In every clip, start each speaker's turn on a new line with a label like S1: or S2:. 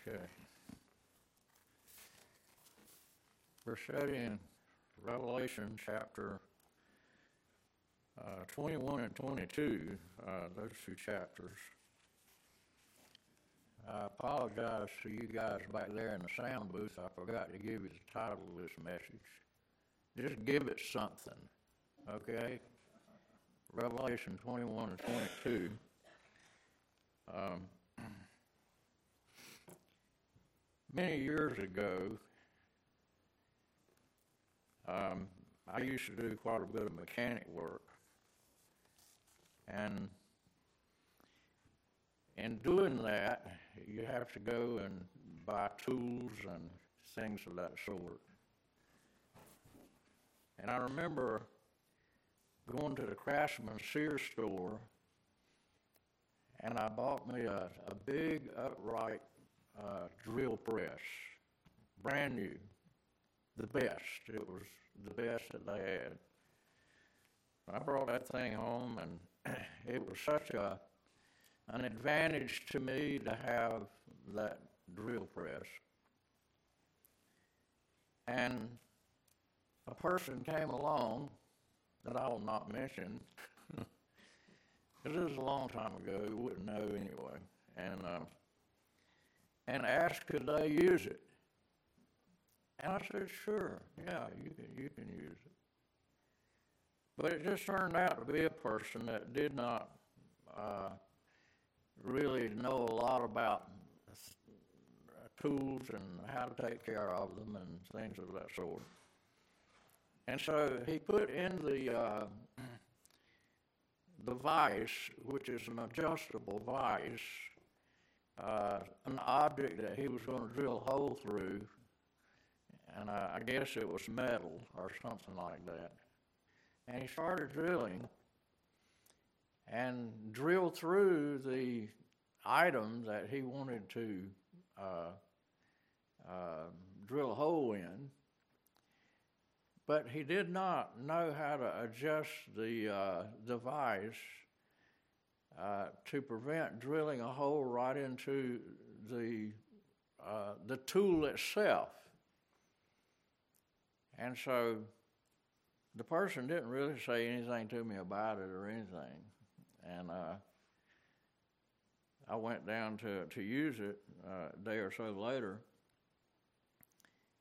S1: Okay. We're studying Revelation chapter uh, 21 and 22, uh, those two chapters. I apologize to you guys back there in the sound booth. I forgot to give you the title of this message. Just give it something, okay? Revelation 21 and 22. Um, many years ago, um, I used to do quite a bit of mechanic work. And in doing that, you have to go and buy tools and things of that sort. And I remember going to the Craftsman Sears store, and I bought me a, a big upright uh, drill press, brand new, the best. It was the best that they had. I brought that thing home, and it was such a an advantage to me to have that drill press. And a person came along that I will not mention, it was a long time ago, you wouldn't know anyway, and, uh, and asked could they use it. And I said, sure, yeah, you can, you can use it. But it just turned out to be a person that did not uh, really know a lot about tools and how to take care of them and things of that sort. And so he put in the uh, the vise, which is an adjustable vise, uh, an object that he was going to drill a hole through, and I, I guess it was metal or something like that. And he started drilling and drilled through the item that he wanted to uh, uh, drill a hole in, but he did not know how to adjust the uh, device uh, to prevent drilling a hole right into the uh, the tool itself. And so the person didn't really say anything to me about it or anything. And uh, I went down to, to use it uh, a day or so later,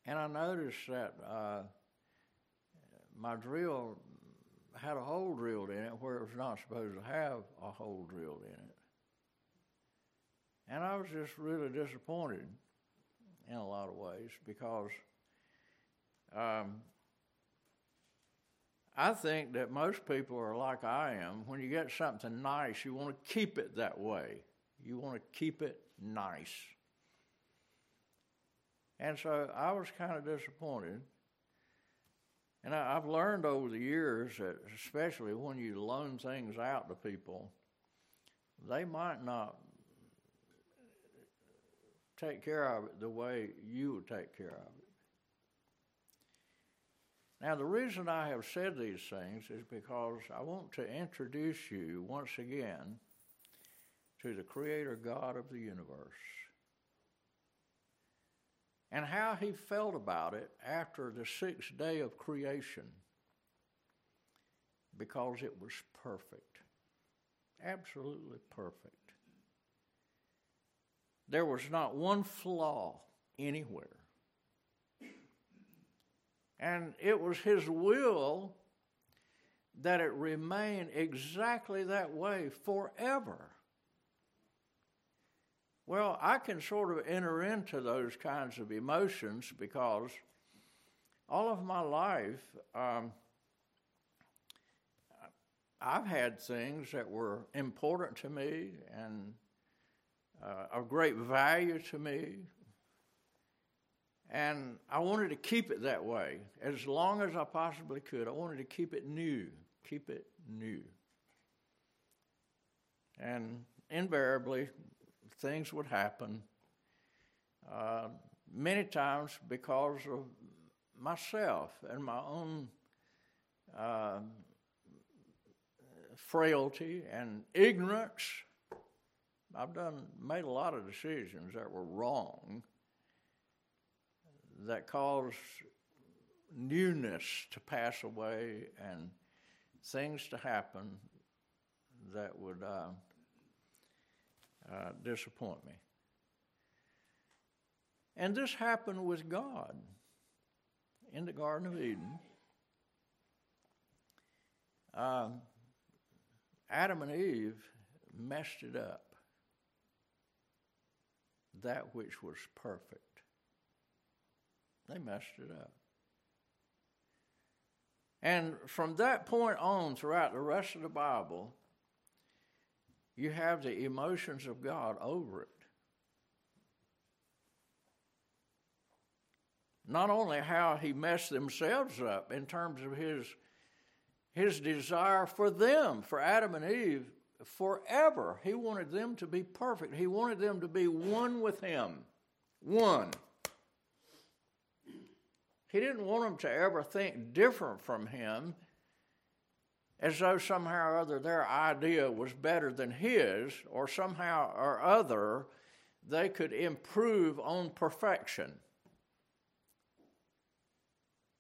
S1: and I noticed that uh, my drill had a hole drilled in it where it was not supposed to have a hole drilled in it. And I was just really disappointed in a lot of ways because um, I think that most people are like I am. When you get something nice, you want to keep it that way. You want to keep it nice. And so I was kind of disappointed. And I, have learned over the years that, especially when you loan things out to people, they might not take care of it the way you would take care of it. Now, the reason I have said these things is because I want to introduce you once again to the Creator God of the universe and how he felt about it after the sixth day of creation because it was perfect. Absolutely perfect. There was not one flaw anywhere. And it was his will that it remain exactly that way forever. Well, I can sort of enter into those kinds of emotions because all of my life, um, I've had things that were important to me and uh, of great value to me. And I wanted to keep it that way as long as I possibly could. I wanted to keep it new, keep it new. And invariably, things would happen. Uh, many times because of myself and my own uh, frailty and ignorance I've done made a lot of decisions that were wrong that caused newness to pass away and things to happen that would uh, uh, disappoint me. And this happened with God in the Garden of Eden. Um, Adam and Eve messed it up. That which was perfect. They messed it up. And from that point on, throughout the rest of the Bible, you have the emotions of God over it. Not only how he messed themselves up in terms of his, his desire for them, for Adam and Eve, forever. He wanted them to be perfect. He wanted them to be one with him. One. He didn't want them to ever think different from him as though somehow or other their idea was better than his, or somehow or other they could improve on perfection.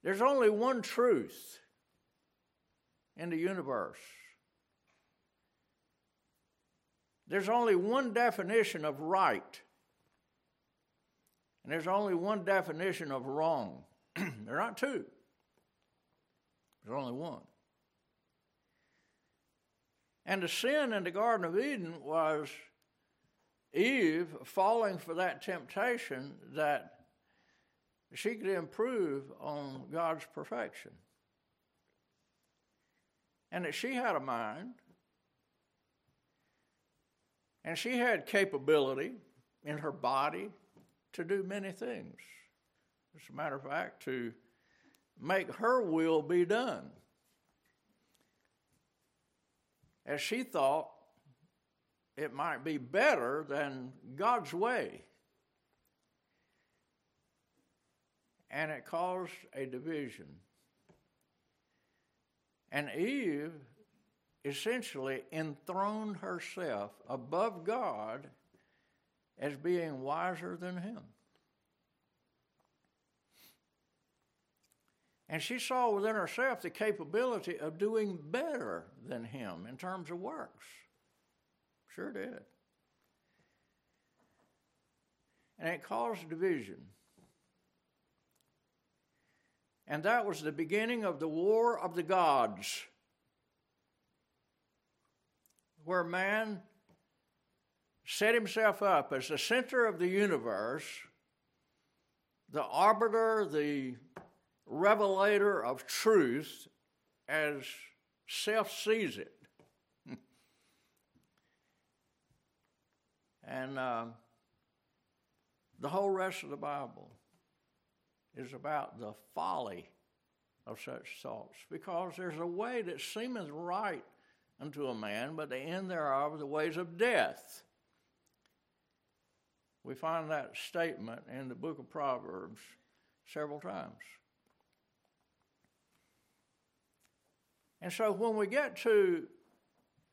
S1: There's only one truth in the universe. There's only one definition of right, and there's only one definition of wrong. there are not two, there's only one. And the sin in the Garden of Eden was Eve falling for that temptation that she could improve on God's perfection. And that she had a mind, and she had capability in her body to do many things. As a matter of fact, to make her will be done. As she thought it might be better than God's way. And it caused a division. And Eve essentially enthroned herself above God as being wiser than him. And she saw within herself the capability of doing better than him in terms of works. Sure did. And it caused division. And that was the beginning of the war of the gods, where man set himself up as the center of the universe, the arbiter, the revelator of truth as self sees it. and uh, the whole rest of the Bible is about the folly of such thoughts, because there's a way that seemeth right unto a man, but the end thereof are the ways of death. We find that statement in the book of Proverbs several times. And so when we get to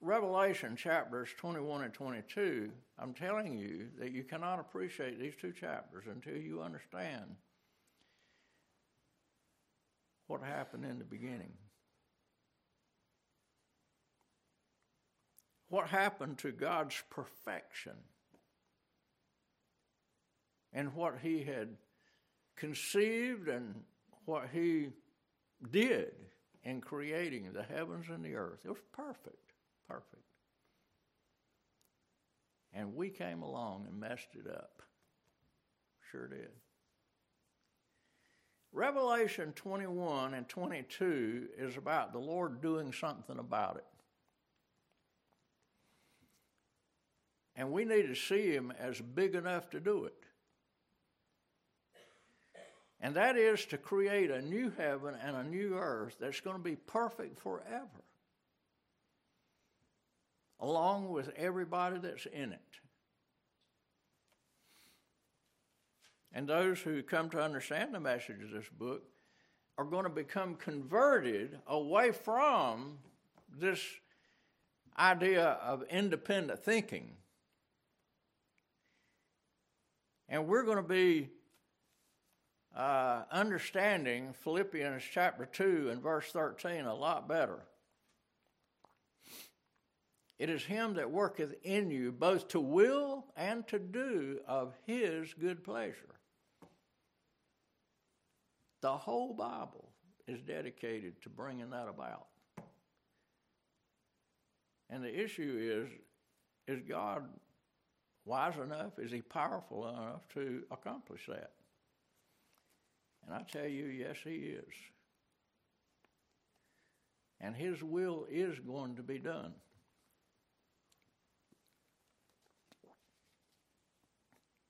S1: Revelation chapters 21 and 22, I'm telling you that you cannot appreciate these two chapters until you understand what happened in the beginning. What happened to God's perfection and what He had conceived and what He did in creating the heavens and the earth. It was perfect, perfect. And we came along and messed it up. Sure did. Revelation 21 and 22 is about the Lord doing something about it. And we need to see Him as big enough to do it. And that is to create a new heaven and a new earth that's going to be perfect forever, along with everybody that's in it. And those who come to understand the message of this book are going to become converted away from this idea of independent thinking And we're going to be uh, understanding Philippians chapter 2 and verse 13 a lot better. It is him that worketh in you both to will and to do of his good pleasure. The whole Bible is dedicated to bringing that about. And the issue is is God wise enough? Is he powerful enough to accomplish that? And I tell you, yes, he is. And his will is going to be done.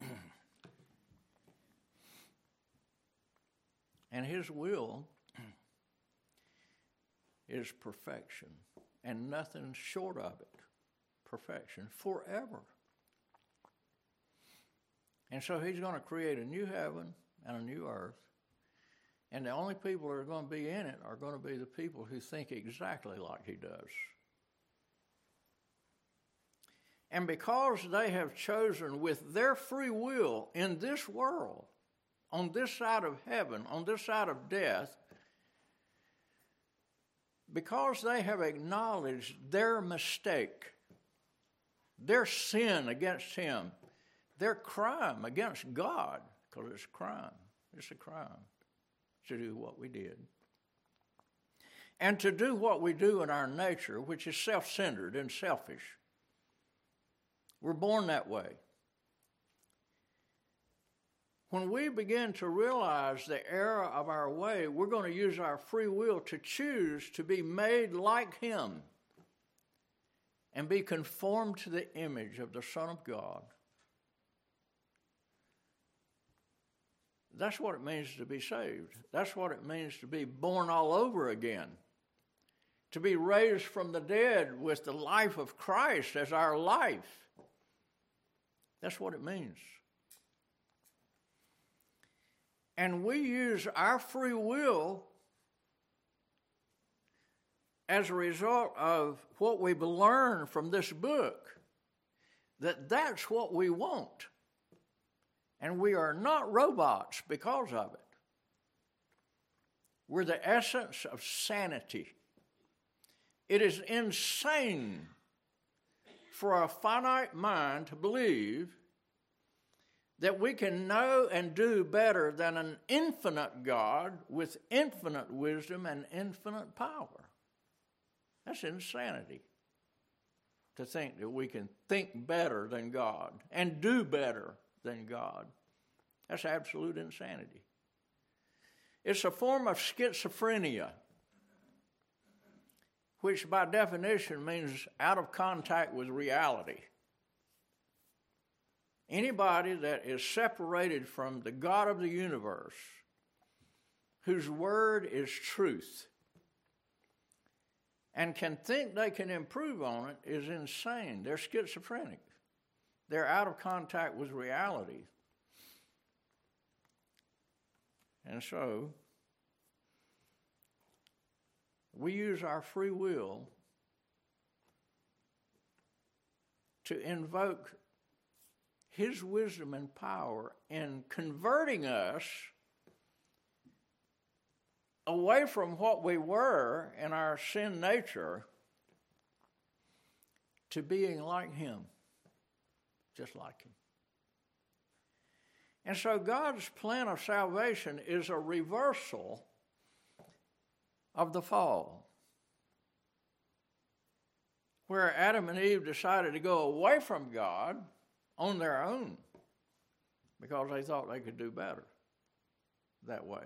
S1: and his will is perfection and nothing short of it. Perfection forever. And so he's going to create a new heaven and a new earth. And the only people that are going to be in it are going to be the people who think exactly like he does. And because they have chosen with their free will in this world, on this side of heaven, on this side of death, because they have acknowledged their mistake, their sin against Him, their crime against God, because it's a crime. It's a crime to do what we did. And to do what we do in our nature, which is self centered and selfish. We're born that way. When we begin to realize the error of our way, we're going to use our free will to choose to be made like Him and be conformed to the image of the Son of God. That's what it means to be saved. That's what it means to be born all over again. To be raised from the dead with the life of Christ as our life. That's what it means. And we use our free will as a result of what we've learned from this book that that's what we want. And we are not robots because of it. We're the essence of sanity. It is insane for a finite mind to believe that we can know and do better than an infinite God with infinite wisdom and infinite power. That's insanity to think that we can think better than God and do better than God. That's absolute insanity. It's a form of schizophrenia, which by definition means out of contact with reality. Anybody that is separated from the God of the universe, whose word is truth, and can think they can improve on it is insane. They're schizophrenic. They're out of contact with reality. And so, we use our free will to invoke his wisdom and power in converting us away from what we were in our sin nature to being like Him, just like Him. And so God's plan of salvation is a reversal of the fall. Where Adam and Eve decided to go away from God on their own because they thought they could do better that way.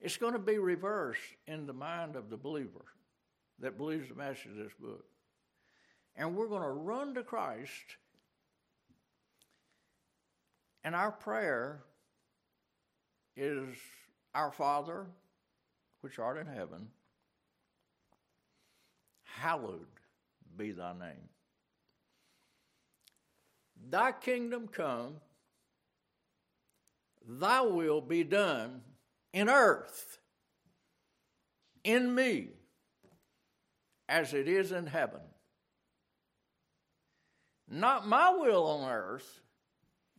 S1: It's going to be reversed in the mind of the believer that believes the message of this book. And we're going to run to Christ. And our prayer is Our Father, which art in heaven, hallowed be thy name. Thy kingdom come, thy will be done in earth, in me, as it is in heaven. Not my will on earth,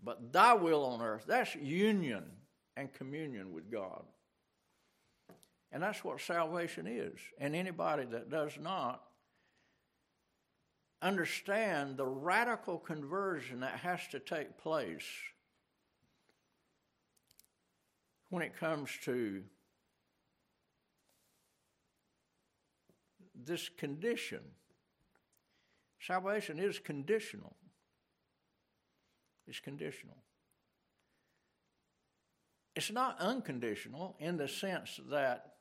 S1: but thy will on earth. That's union and communion with God. And that's what salvation is. And anybody that does not understand the radical conversion that has to take place when it comes to this condition. Salvation is conditional. It's conditional. It's not unconditional in the sense that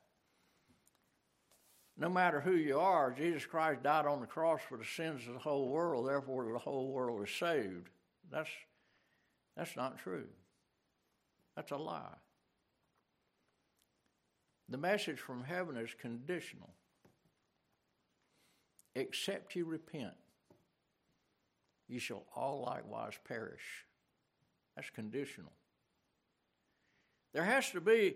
S1: no matter who you are, Jesus Christ died on the cross for the sins of the whole world, therefore the whole world is saved. That's, that's not true. That's a lie. The message from heaven is conditional. Except you repent, you shall all likewise perish. That's conditional. There has to be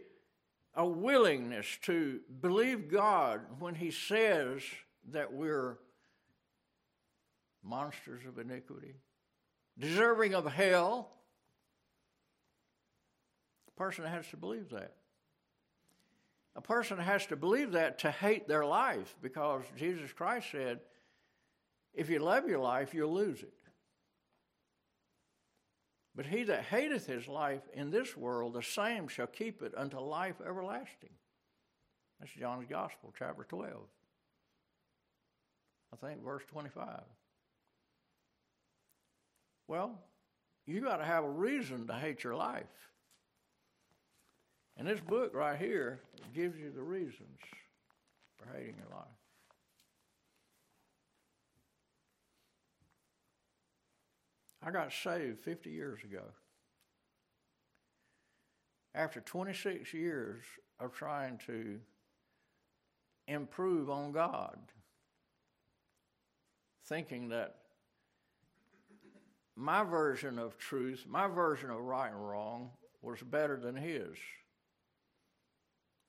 S1: a willingness to believe God when He says that we're monsters of iniquity, deserving of hell. A person has to believe that. A person has to believe that to hate their life because Jesus Christ said, if you love your life, you'll lose it. But he that hateth his life in this world, the same shall keep it unto life everlasting. That's John's Gospel, chapter 12. I think verse 25. Well, you got to have a reason to hate your life. And this book right here gives you the reasons for hating your life. I got saved 50 years ago. After 26 years of trying to improve on God, thinking that my version of truth, my version of right and wrong, was better than His.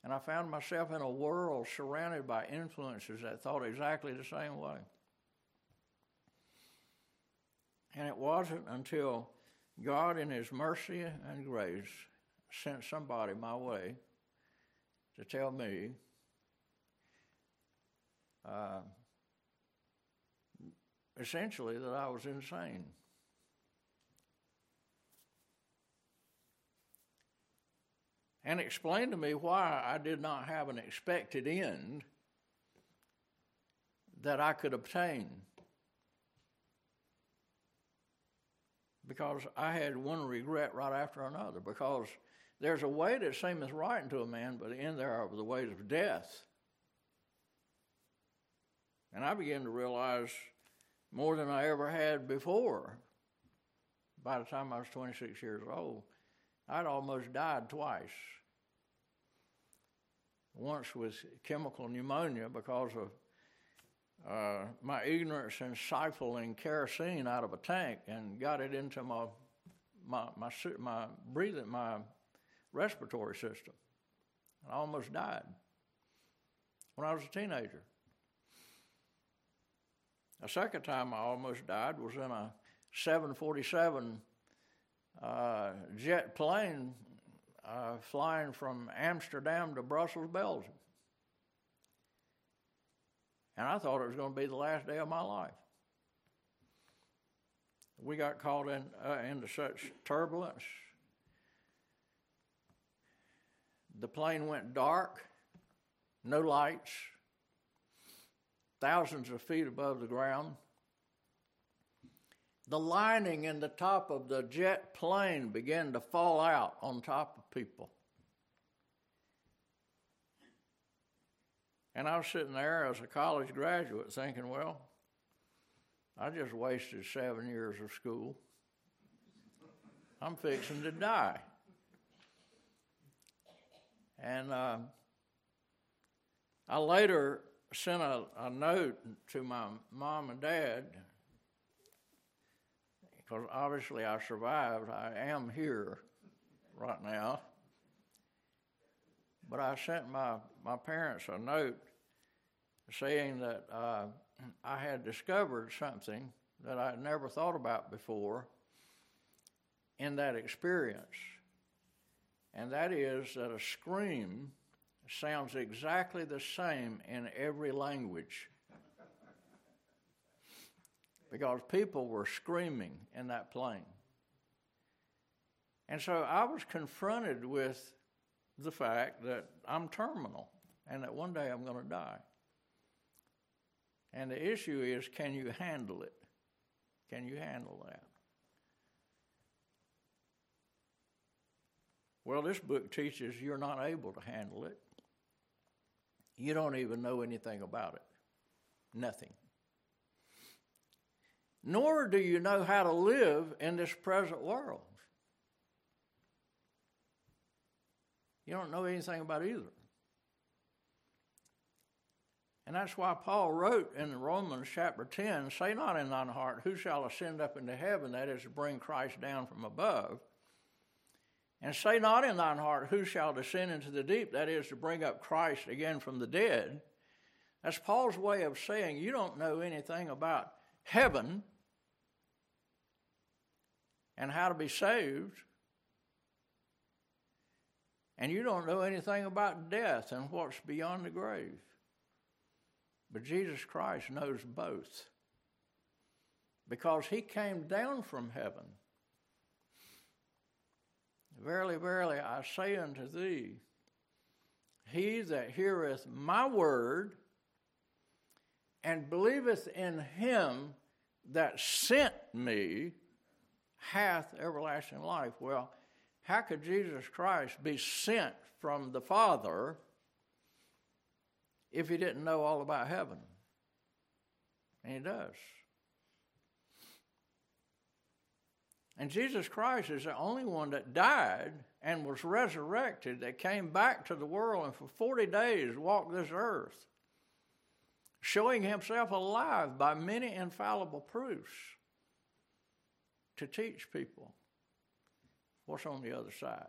S1: And I found myself in a world surrounded by influences that thought exactly the same way. And it wasn't until God, in His mercy and grace, sent somebody my way to tell me uh, essentially that I was insane. And explained to me why I did not have an expected end that I could obtain. Because I had one regret right after another. Because there's a way that seemeth right unto a man, but in there are the ways of death. And I began to realize more than I ever had before. By the time I was 26 years old, I'd almost died twice. Once with chemical pneumonia because of uh, my ignorance in siphoning kerosene out of a tank and got it into my my my my breathing my respiratory system. I almost died when I was a teenager. A second time I almost died was in a 747 uh, jet plane uh, flying from Amsterdam to Brussels, Belgium. And I thought it was going to be the last day of my life. We got caught in, uh, into such turbulence. The plane went dark, no lights, thousands of feet above the ground. The lining in the top of the jet plane began to fall out on top of people. And I was sitting there as a college graduate thinking, well, I just wasted seven years of school. I'm fixing to die. And uh, I later sent a, a note to my mom and dad because obviously I survived. I am here right now. But I sent my, my parents a note saying that uh, I had discovered something that I had never thought about before in that experience. And that is that a scream sounds exactly the same in every language. because people were screaming in that plane. And so I was confronted with the fact that I'm terminal and that one day I'm going to die. And the issue is can you handle it? Can you handle that? Well, this book teaches you're not able to handle it. You don't even know anything about it. Nothing. Nor do you know how to live in this present world. You don't know anything about either. And that's why Paul wrote in Romans chapter 10 Say not in thine heart, Who shall ascend up into heaven? That is to bring Christ down from above. And say not in thine heart, Who shall descend into the deep? That is to bring up Christ again from the dead. That's Paul's way of saying you don't know anything about heaven and how to be saved. And you don't know anything about death and what's beyond the grave. But Jesus Christ knows both. Because he came down from heaven Verily, verily, I say unto thee, he that heareth my word and believeth in him that sent me hath everlasting life. Well, how could Jesus Christ be sent from the Father if he didn't know all about heaven? And he does. And Jesus Christ is the only one that died and was resurrected that came back to the world and for 40 days walked this earth, showing himself alive by many infallible proofs to teach people what's on the other side.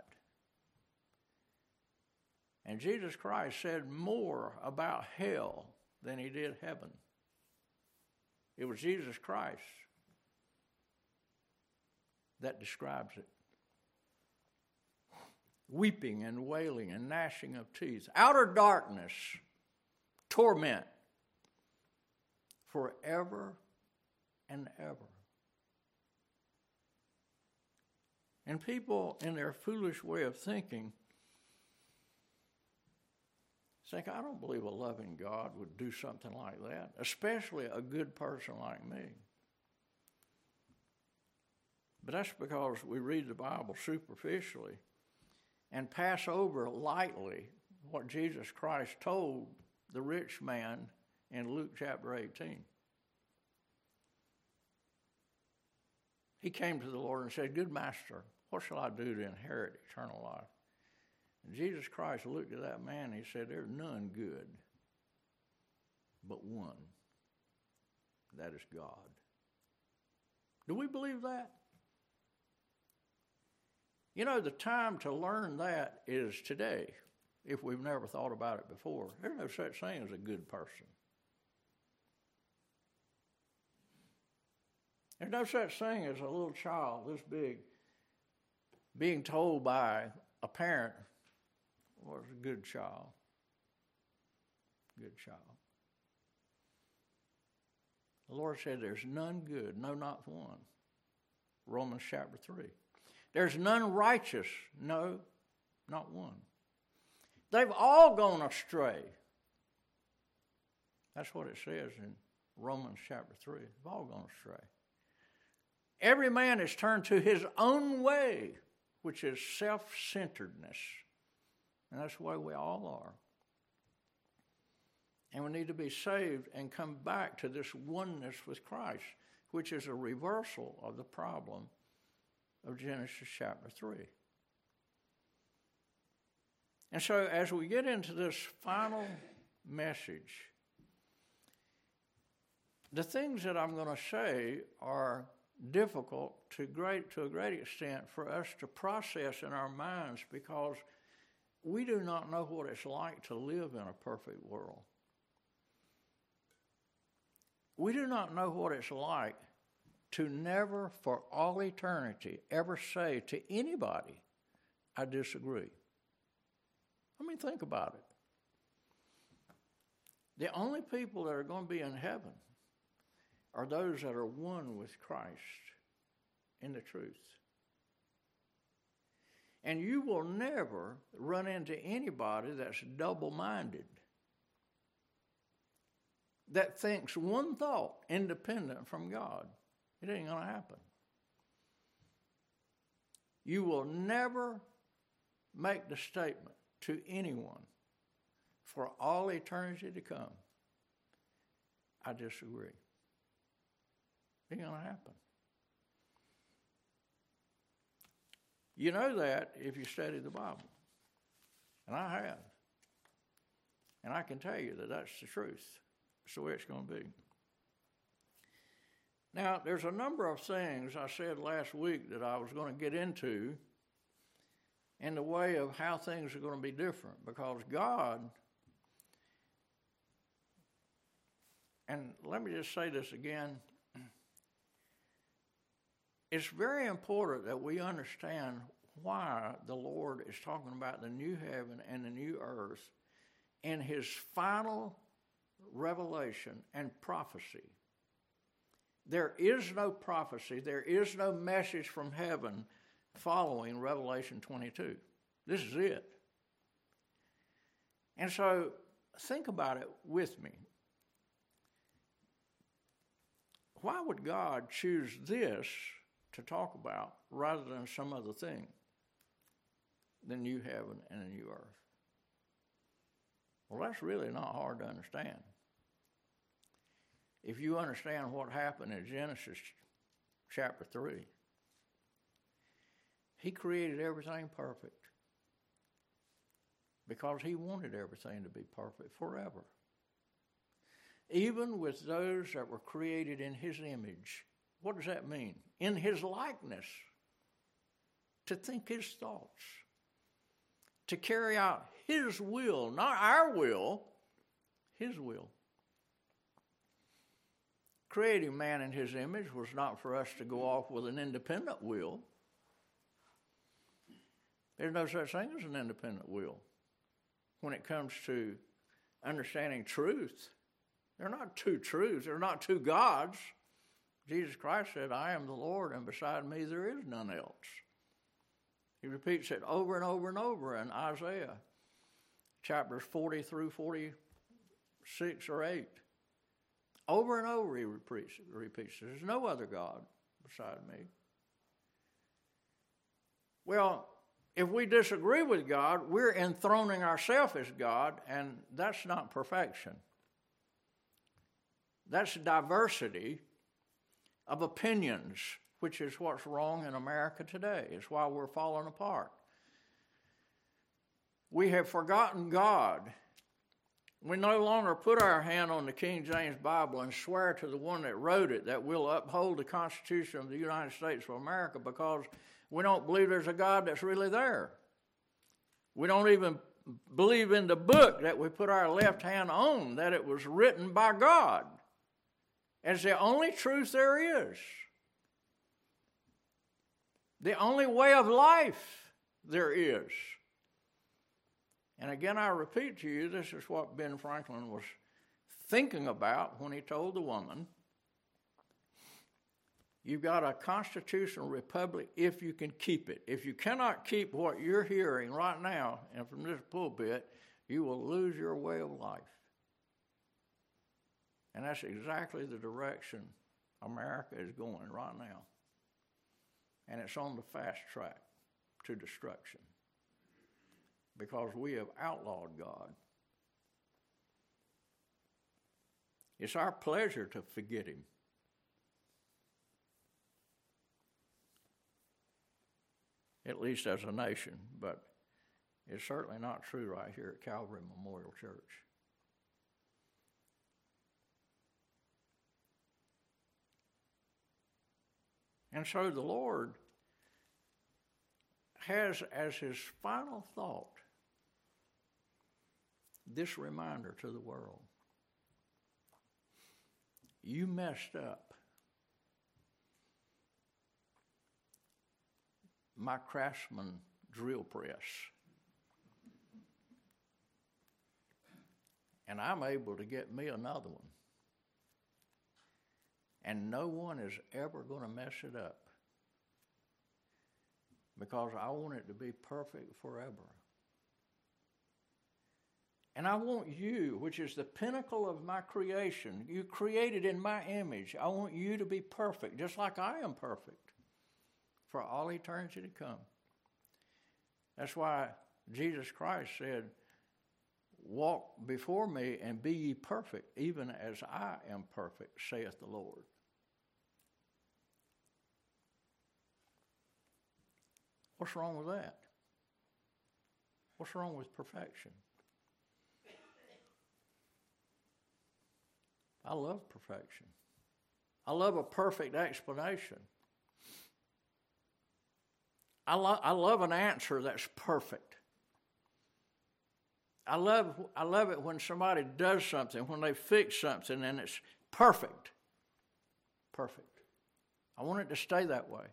S1: And Jesus Christ said more about hell than he did heaven. It was Jesus Christ that describes it weeping and wailing and gnashing of teeth, outer darkness, torment forever and ever. And people, in their foolish way of thinking, think, I don't believe a loving God would do something like that, especially a good person like me. But that's because we read the Bible superficially and pass over lightly what Jesus Christ told the rich man in Luke chapter 18. He came to the Lord and said, Good master, what shall I do to inherit eternal life? And Jesus Christ looked at that man and he said, There's none good but one. That is God. Do we believe that? You know, the time to learn that is today, if we've never thought about it before. There's no such thing as a good person. There's no such thing as a little child this big being told by a parent was a good child. Good child. The Lord said, There's none good, no, not one. Romans chapter 3. There's none righteous. No, not one. They've all gone astray. That's what it says in Romans chapter 3. They've all gone astray. Every man is turned to his own way, which is self centeredness. And that's the way we all are. And we need to be saved and come back to this oneness with Christ, which is a reversal of the problem of Genesis chapter 3. And so, as we get into this final message, the things that I'm going to say are difficult to great to a great extent for us to process in our minds because we do not know what it's like to live in a perfect world. We do not know what it's like to never for all eternity ever say to anybody, I disagree. I mean, think about it. The only people that are going to be in heaven are those that are one with Christ in the truth. And you will never run into anybody that's double minded, that thinks one thought independent from God. It ain't going to happen. You will never make the statement to anyone for all eternity to come. I disagree. It ain't going to happen. You know that if you study the Bible. And I have. And I can tell you that that's the truth. That's the way it's going to be. Now, there's a number of things I said last week that I was going to get into in the way of how things are going to be different because God, and let me just say this again it's very important that we understand why the Lord is talking about the new heaven and the new earth in his final revelation and prophecy. There is no prophecy, there is no message from heaven following Revelation 22. This is it. And so think about it with me. Why would God choose this to talk about rather than some other thing, the new heaven and a new earth. Well, that's really not hard to understand. If you understand what happened in Genesis chapter 3, he created everything perfect because he wanted everything to be perfect forever. Even with those that were created in his image, what does that mean? In his likeness, to think his thoughts, to carry out his will, not our will, his will. Creating man in his image was not for us to go off with an independent will. There's no such thing as an independent will when it comes to understanding truth. They're not two truths, they're not two gods. Jesus Christ said, I am the Lord, and beside me there is none else. He repeats it over and over and over in Isaiah chapters 40 through 46 or 8. Over and over he repeats, repeats There's no other God beside me. Well, if we disagree with God, we're enthroning ourselves as God, and that's not perfection. That's diversity of opinions, which is what's wrong in America today. It's why we're falling apart. We have forgotten God. We no longer put our hand on the King James Bible and swear to the one that wrote it that we'll uphold the Constitution of the United States of America because we don't believe there's a God that's really there. We don't even believe in the book that we put our left hand on, that it was written by God. It's the only truth there is. The only way of life there is. And again, I repeat to you, this is what Ben Franklin was thinking about when he told the woman, You've got a constitutional republic if you can keep it. If you cannot keep what you're hearing right now and from this pulpit, you will lose your way of life. And that's exactly the direction America is going right now. And it's on the fast track to destruction because we have outlawed God. It's our pleasure to forget Him. At least as a nation, but it's certainly not true right here at Calvary Memorial Church. And so the Lord has as his final thought this reminder to the world you messed up. My craftsman drill press. And I'm able to get me another one. And no one is ever going to mess it up because I want it to be perfect forever. And I want you, which is the pinnacle of my creation, you created in my image. I want you to be perfect, just like I am perfect, for all eternity to come. That's why Jesus Christ said, Walk before me and be ye perfect, even as I am perfect, saith the Lord. What's wrong with that? What's wrong with perfection? I love perfection. I love a perfect explanation. I, lo- I love an answer that's perfect. I love, I love it when somebody does something, when they fix something and it's perfect. Perfect. I want it to stay that way.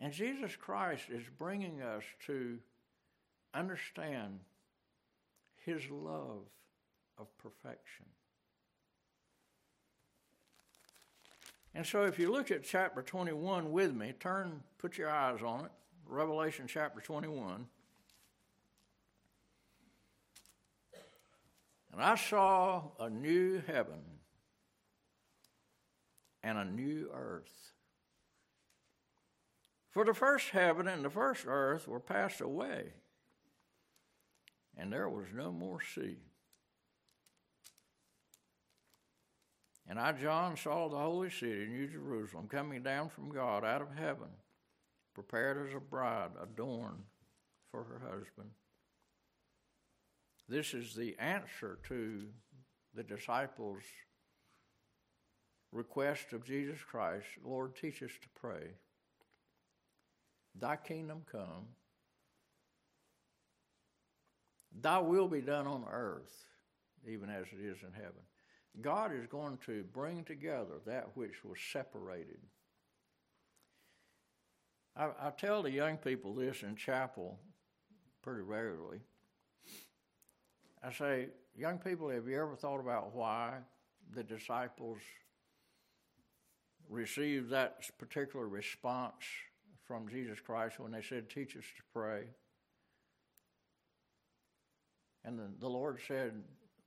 S1: And Jesus Christ is bringing us to understand his love of perfection. And so, if you look at chapter 21 with me, turn, put your eyes on it, Revelation chapter 21. And I saw a new heaven and a new earth. For the first heaven and the first earth were passed away, and there was no more sea. And I, John, saw the holy city, New Jerusalem, coming down from God out of heaven, prepared as a bride adorned for her husband. This is the answer to the disciples' request of Jesus Christ Lord, teach us to pray. Thy kingdom come, thy will be done on earth, even as it is in heaven. God is going to bring together that which was separated. I, I, tell the young people this in chapel pretty regularly. I say, young people, have you ever thought about why the disciples received that particular response from Jesus Christ when they said, Teach us to pray? And the, the Lord said,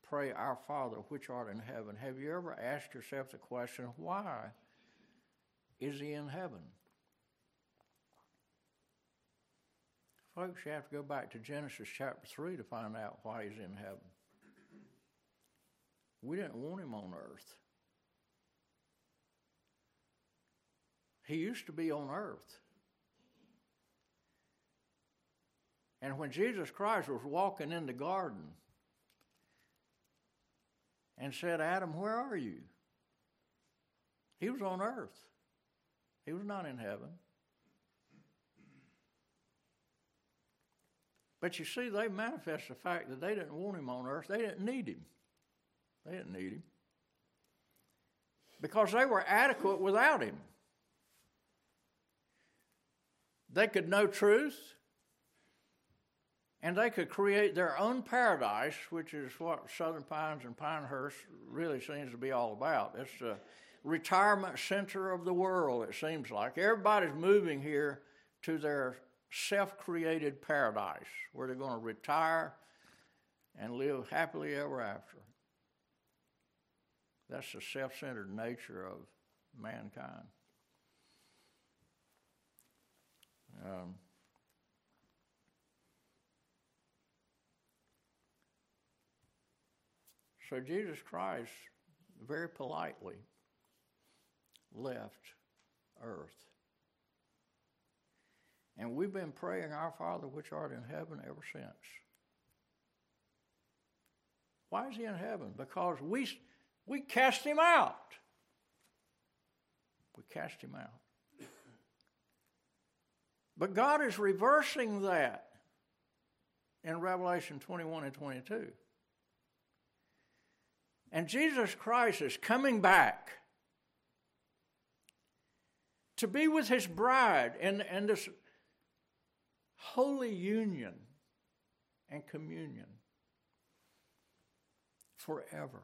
S1: pray, Our Father, which art in heaven. Have you ever asked yourself the question, why is he in heaven? Folks, you have to go back to Genesis chapter 3 to find out why he's in heaven. We didn't want him on earth. He used to be on earth. And when Jesus Christ was walking in the garden, and said, Adam, where are you? He was on earth, he was not in heaven. But you see, they manifest the fact that they didn't want him on earth. They didn't need him. They didn't need him. Because they were adequate without him. They could know truth and they could create their own paradise, which is what Southern Pines and Pinehurst really seems to be all about. It's the retirement center of the world, it seems like. Everybody's moving here to their self created paradise where they're going to retire and live happily ever after. That's the self centered nature of mankind. Um, So Jesus Christ very politely left earth. And we've been praying, Our Father which art in heaven, ever since. Why is he in heaven? Because we, we cast him out. We cast him out. But God is reversing that in Revelation 21 and 22. And Jesus Christ is coming back to be with his bride in, and this holy union and communion forever.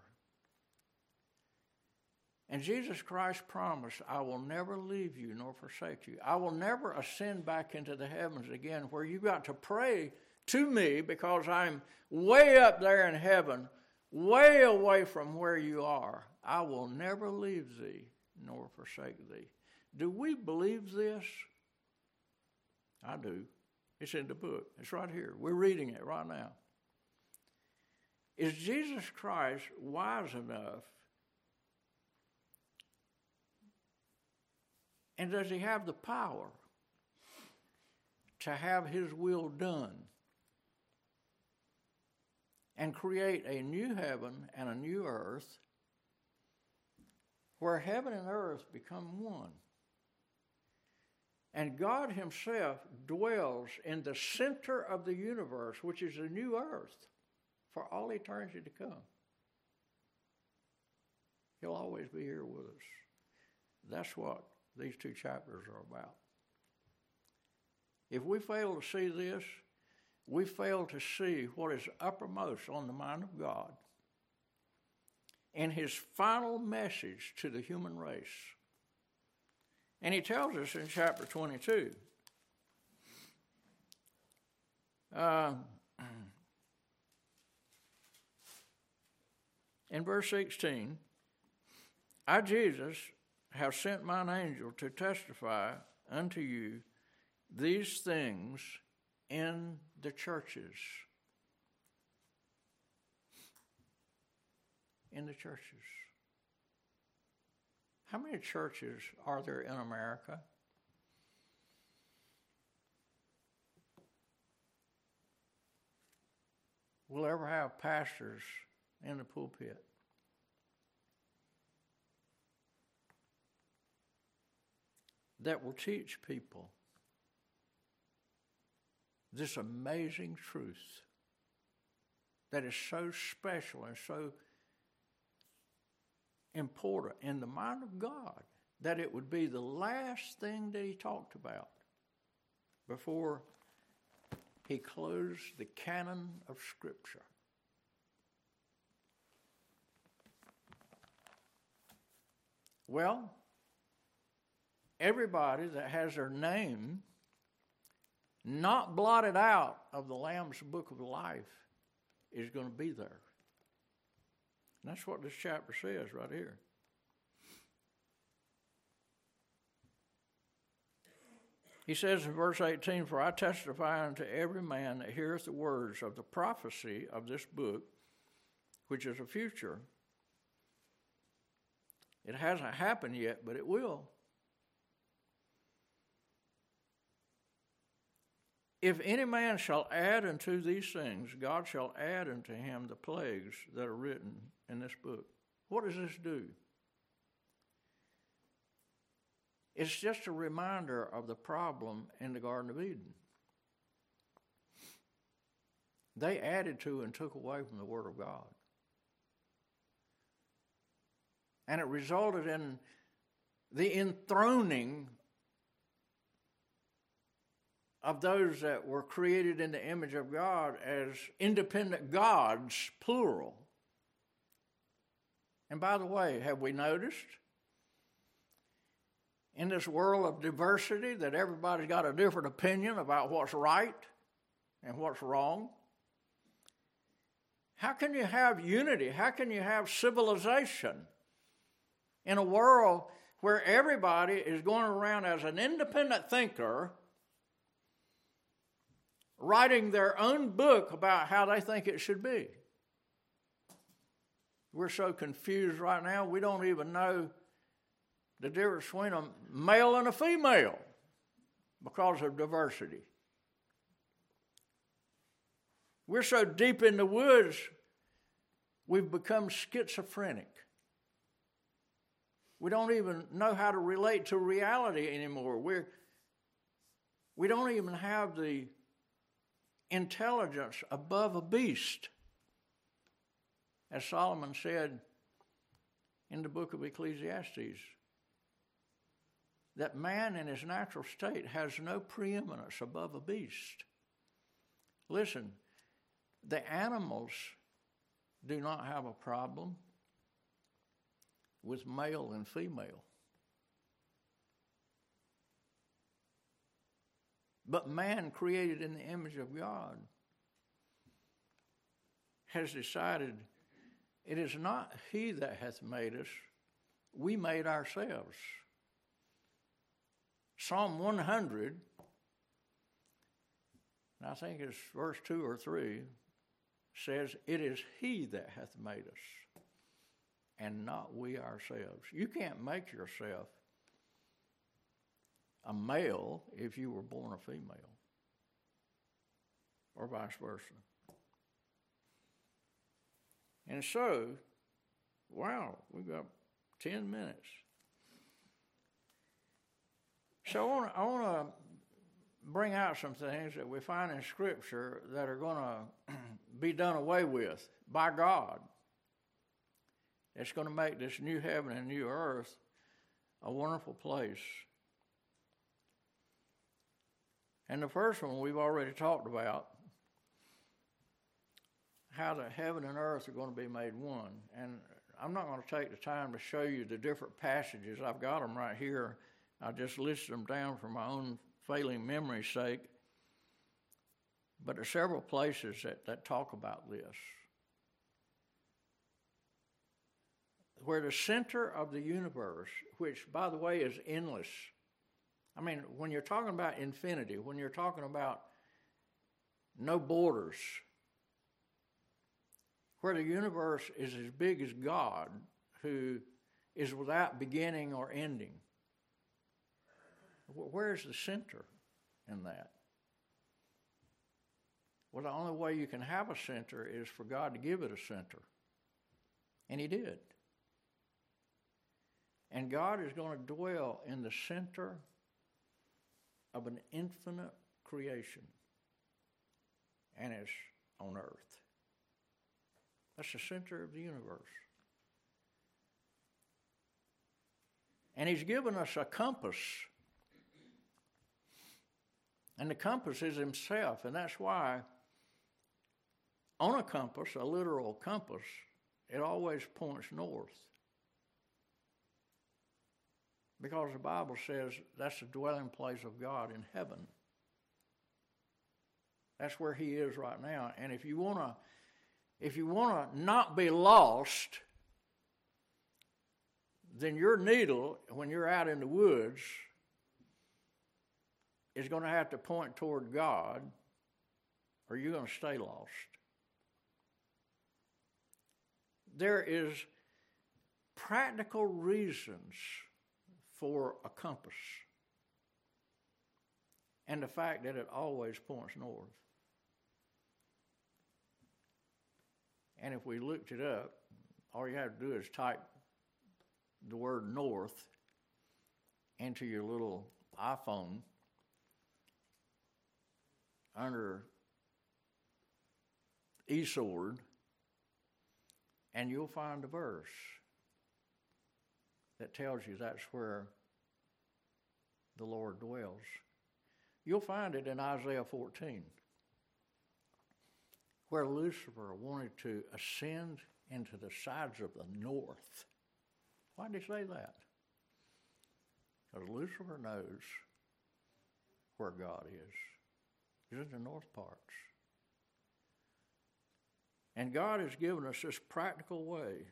S1: And Jesus Christ promised, I will never leave you nor forsake you. I will never ascend back into the heavens again, where you got to pray to me because I'm way up there in heaven, way away from where you are. I will never leave thee nor forsake thee. Do we believe this? I do. It's in the book, it's right here. We're reading it right now. Is Jesus Christ wise enough And does he have the power to have his will done and create a new heaven and a new earth where heaven and earth become one? And God Himself dwells in the center of the universe, which is a new earth for all eternity to come. He'll always be here with us. That's what these two chapters are about. If we fail to see this, we fail to see what is uppermost on the mind of God in his final message to the human race. And he tells us in chapter 22. Uh, in verse 16, I, Jesus, have sent mine angel to testify unto you these things in the churches. In the churches. How many churches are there in America? Will ever have pastors in the pulpit? that will teach people this amazing truth that is so special and so important in the mind of God that it would be the last thing that he talked about before he closed the canon of Scripture. Well, everybody that has their name not blotted out of the Lamb's book of life is going to be there. And that's what this chapter says right here. He says in verse 18, For I testify unto every man that heareth the words of the prophecy of this book, which is a future. It hasn't happened yet, but it will. If any man shall add unto these things, God shall add unto him the plagues that are written in this book. What does this do? It's just a reminder of the problem in the Garden of Eden. They added to and took away from the Word of God. And it resulted in the enthroning of those that were created in the image of God as independent gods, plural. And by the way, have we noticed in this world of diversity that everybody's got a different opinion about what's right and what's wrong? How can you have unity? How can you have civilization in a world where everybody is going around as an independent thinker writing their own book about how they think it should be. We're so confused right now, we don't even know the difference between a male and a female because of diversity. We're so deep in the woods, we've become schizophrenic. We don't even know how to relate to reality anymore. We're, we don't even have the intelligence above a beast. As Solomon said in the book of Ecclesiastes, that man in his natural state has no preeminence above a beast. Listen, the animals do not have a problem with male and female. But man, created in the image of God, has decided it is not he that hath made us, we made ourselves. Psalm 100, I think it's verse 2 or 3, says, It is he that hath made us, and not we ourselves. You can't make yourself a male if you were born a female, or vice versa. And so, wow, we've got 10 minutes. So I want to bring out some things that we find in Scripture that are going to be done away with by God. It's going to make this new heaven and new earth a wonderful place. And the first one we've already talked about how the heaven and earth are going to be made one. And I'm not going to take the time to show you the different passages. I've got them right here. I just listed them down for my own failing memory's sake. But there are several places that, that talk about this. Where the center of the universe, which, by the way, is endless. I mean, when you're talking about infinity, when you're talking about no borders, where the universe is as big as God, who is without beginning or ending. Where's the center in that? Well, the only way you can have a center is for God to give it a center. And He did. And God is going to dwell in the center of an infinite creation, and it's on earth. That's the center of the universe. And He's given us a compass. And the compass is Himself. And that's why on a compass, a literal compass, it always points north. Because the Bible says that's the dwelling place of God in heaven. That's where He is right now. And if you want to if you want to not be lost, then your needle, when you're out in the woods, is going to have to point toward God, or you're going to stay lost. There is practical reasons for a compass and the fact that it always points north. And if we looked it up, all you have to do is type the word north into your little iPhone under eSword, and you'll find a verse that tells you that's where the Lord dwells. You'll find it in Isaiah 14 where Lucifer wanted to ascend into the sides of the north. Why did he say that? Because Lucifer knows where God is. He's in the north parts. And God has given us this practical way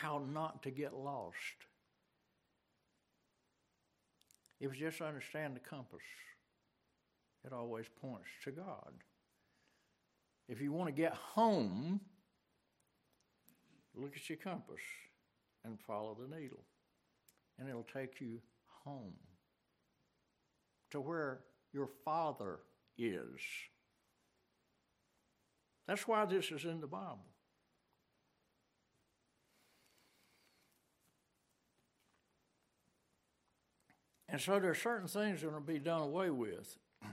S1: how not to get lost. If you just understand the compass it always points to God. If you want to get home, look at your compass and follow the needle, and it'll take you home to where your Father is. That's why this is in the Bible. And so there are certain things that are going to be done away with.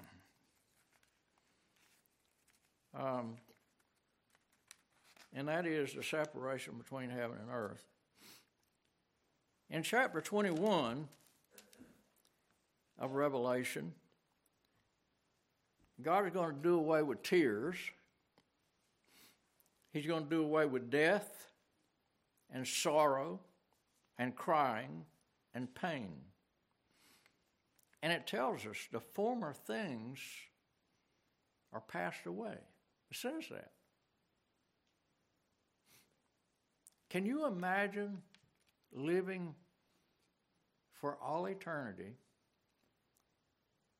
S1: Um, and that is the separation between heaven and earth. In chapter 21 of Revelation, God is going to do away with tears. He's going to do away with death and sorrow and crying and pain. And it tells us the former things are passed away. It says that. Can you imagine living for all eternity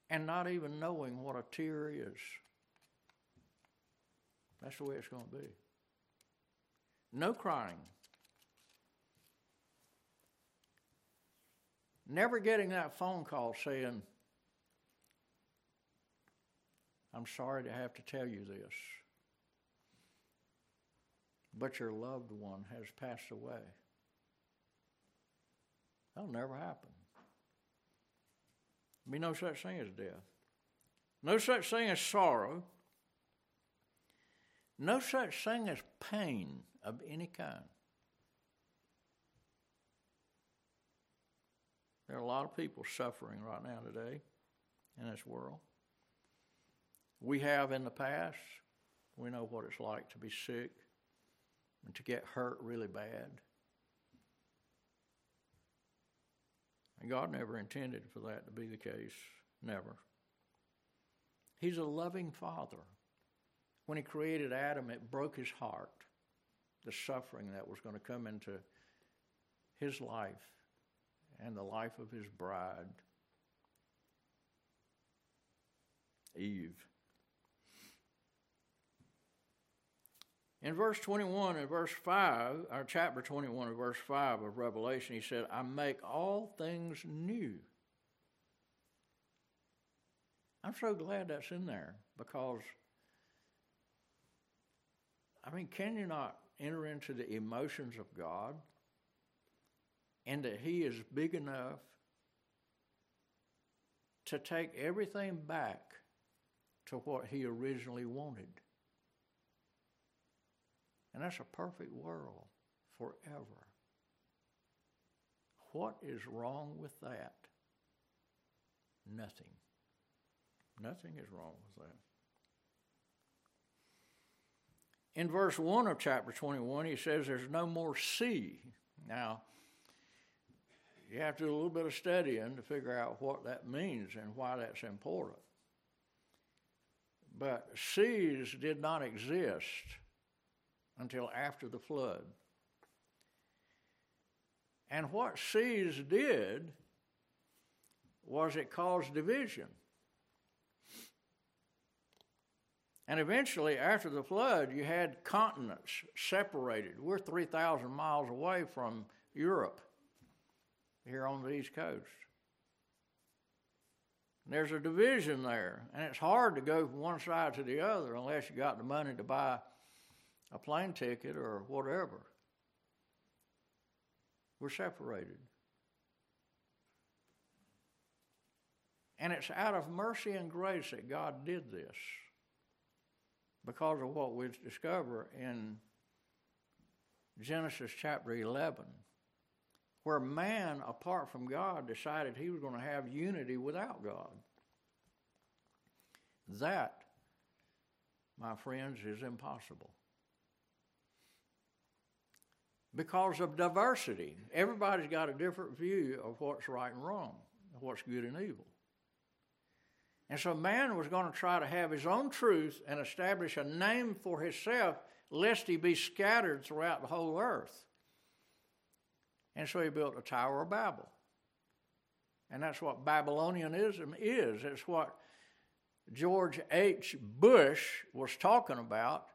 S1: and not even knowing what a tear is? That's the way it's going to be. No crying. Never getting that phone call saying, I'm sorry to have to tell you this, but your loved one has passed away. That'll never happen. There'll be no such thing as death. No such thing as sorrow. No such thing as pain of any kind. There are a lot of people suffering right now today in this world. We have in the past. We know what it's like to be sick and to get hurt really bad. And God never intended for that to be the case. Never. He's a loving father. When he created Adam, it broke his heart, the suffering that was going to come into his life and the life of his bride, Eve. In verse 21 and verse 5, or chapter 21 and verse 5 of Revelation, he said, I make all things new. I'm so glad that's in there because, I mean, can you not enter into the emotions of God and that He is big enough to take everything back to what He originally wanted? And that's a perfect world forever. What is wrong with that? Nothing. Nothing is wrong with that. In verse 1 of chapter 21, he says there's no more sea. Now, you have to do a little bit of studying to figure out what that means and why that's important. But seas did not exist until after the flood. And what seas did was it caused division. And eventually, after the flood, you had continents separated. We're 3,000 miles away from Europe here on the East Coast. there's a division there, and it's hard to go from one side to the other unless you got the money to buy a plane ticket or whatever. We're separated. And it's out of mercy and grace that God did this because of what we discover in Genesis chapter 11, where man, apart from God, decided he was going to have unity without God. That, my friends, is impossible because of diversity. Everybody's got a different view of what's right and wrong, what's good and evil. And so man was going to try to have his own truth and establish a name for himself, lest he be scattered throughout the whole earth. And so he built a Tower of Babel. And that's what Babylonianism is. It's what George H. Bush was talking about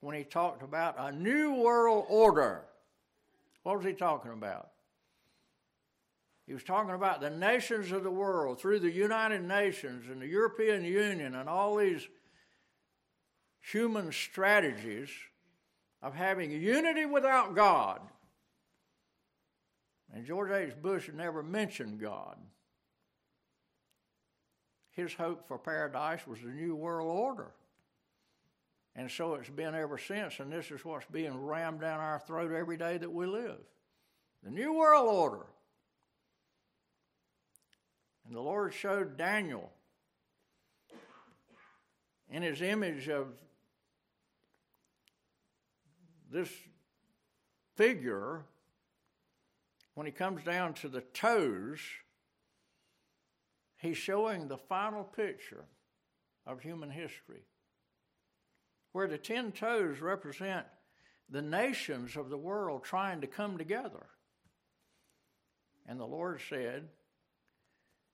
S1: when he talked about a new world order. What was he talking about? He was talking about the nations of the world through the United Nations and the European Union and all these human strategies of having unity without God. And George H. Bush never mentioned God. His hope for paradise was the New World Order. And so it's been ever since, and this is what's being rammed down our throat every day that we live. the New World Order. And the Lord showed Daniel in his image of this figure when he comes down to the toes, he's showing the final picture of human history, where the ten toes represent the nations of the world trying to come together. And the Lord said,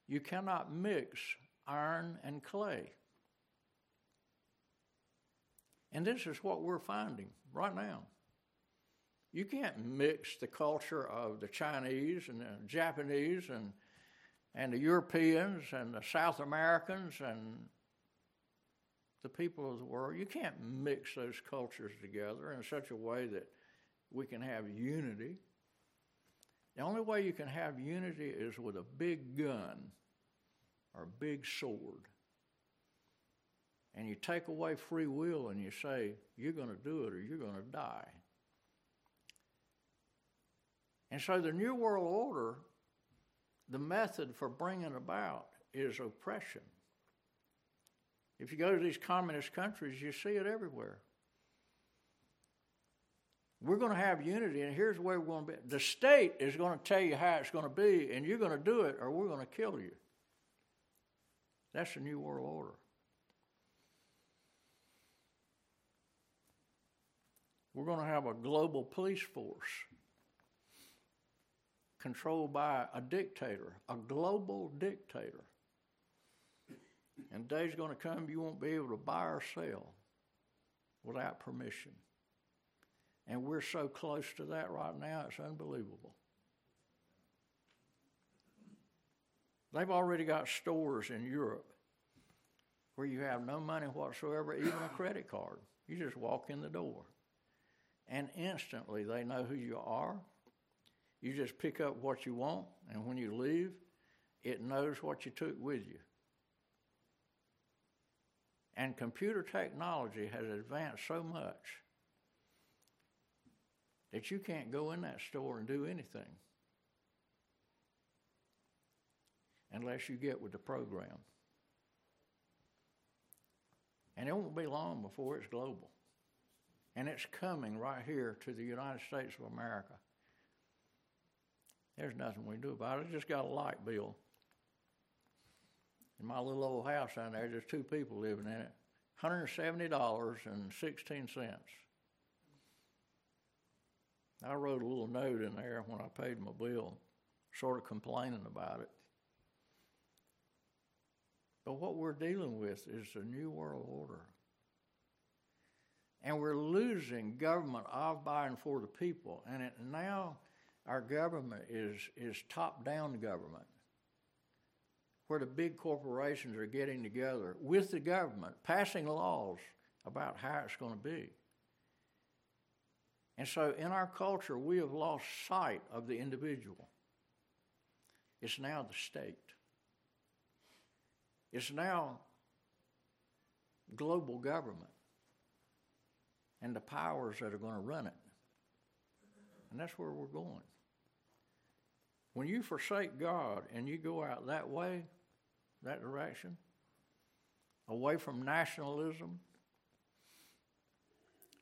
S1: You cannot mix iron and clay. And this is what we're finding right now. You can't mix the culture of the Chinese and the Japanese and, and the Europeans and the South Americans and the people of the world. You can't mix those cultures together in such a way that we can have unity. The only way you can have unity is with a big gun or a big sword and you take away free will and you say, you're going to do it or you're going to die. And so the New World Order, the method for bringing about is oppression. If you go to these communist countries, you see it everywhere. We're going to have unity, and here's where we're going to be. The state is going to tell you how it's going to be, and you're going to do it, or we're going to kill you. That's the New World Order. We're going to have a global police force controlled by a dictator, a global dictator. And day's going to come you won't be able to buy or sell without permission. And we're so close to that right now, it's unbelievable. They've already got stores in Europe where you have no money whatsoever, even a credit card. You just walk in the door and instantly they know who you are. You just pick up what you want, and when you leave, it knows what you took with you. And computer technology has advanced so much that you can't go in that store and do anything unless you get with the program. And it won't be long before it's global. And it's coming right here to the United States of America. There's nothing we can do about it. I just got a light bill. In my little old house down there, there's two people living in it. $170.16. I wrote a little note in there when I paid my bill, sort of complaining about it. But what we're dealing with is the New World Order. And we're losing government of, by, and for the people. And it, now our government is, is top down government, where the big corporations are getting together with the government, passing laws about how it's going to be. And so in our culture, we have lost sight of the individual. It's now the state. It's now global government and the powers that are going to run it. And that's where we're going. When you forsake God and you go out that way, that direction, away from nationalism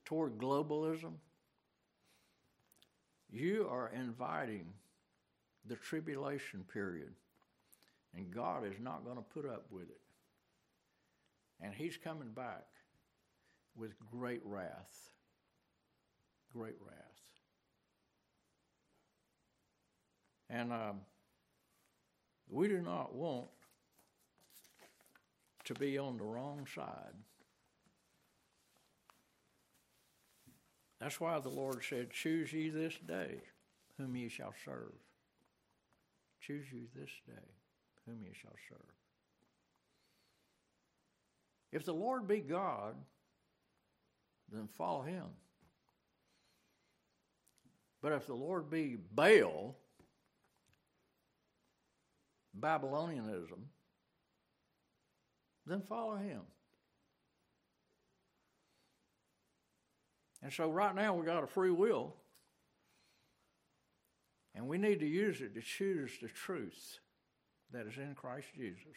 S1: toward globalism, you are inviting the tribulation period. And God is not going to put up with it. And He's coming back with great wrath. Great wrath. And um, we do not want to be on the wrong side. That's why the Lord said, Choose ye this day whom ye shall serve. Choose ye this day whom ye shall serve. If the Lord be God, then follow him. But if the Lord be Baal, Babylonianism, then follow him. And so right now we got a free will. And we need to use it to choose the truth that is in Christ Jesus.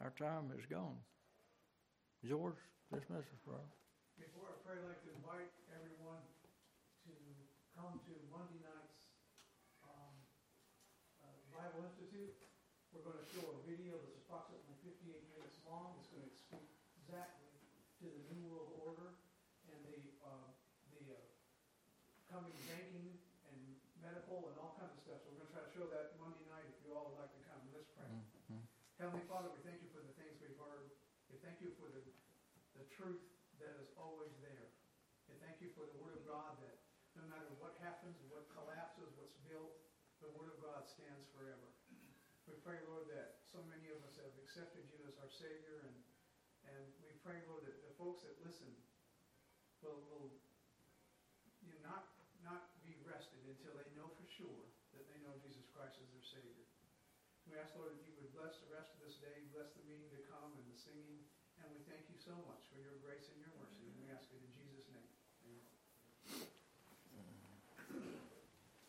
S1: Our time is gone. George, this message, bro.
S2: Before I pray, I'd like to invite everyone to come to Monday night's um, uh, Bible Institute. We're going to show a video that's approximately 58 minutes long. It's going to speak exactly to the New World Order and the, uh, the uh, coming banking and medical and all kinds of stuff. So we're going to try to show that Monday night if you all would like to come. Let's pray.
S1: Mhm.
S2: Heavenly Father, we thank you for the things we've heard. We thank you for the, the truth that is always there. And thank you for the Word of God that no matter what happens, what collapses, what's built, the Word of God stands forever. We pray, Lord, that so many of us have accepted you as our Savior, and, and we pray, Lord, that the folks that listen will, will you know, not, not be rested until they know for sure that they know Jesus Christ as their Savior. We ask, Lord, that you would bless the rest of this day, bless the meeting to come and the singing, and we thank you so much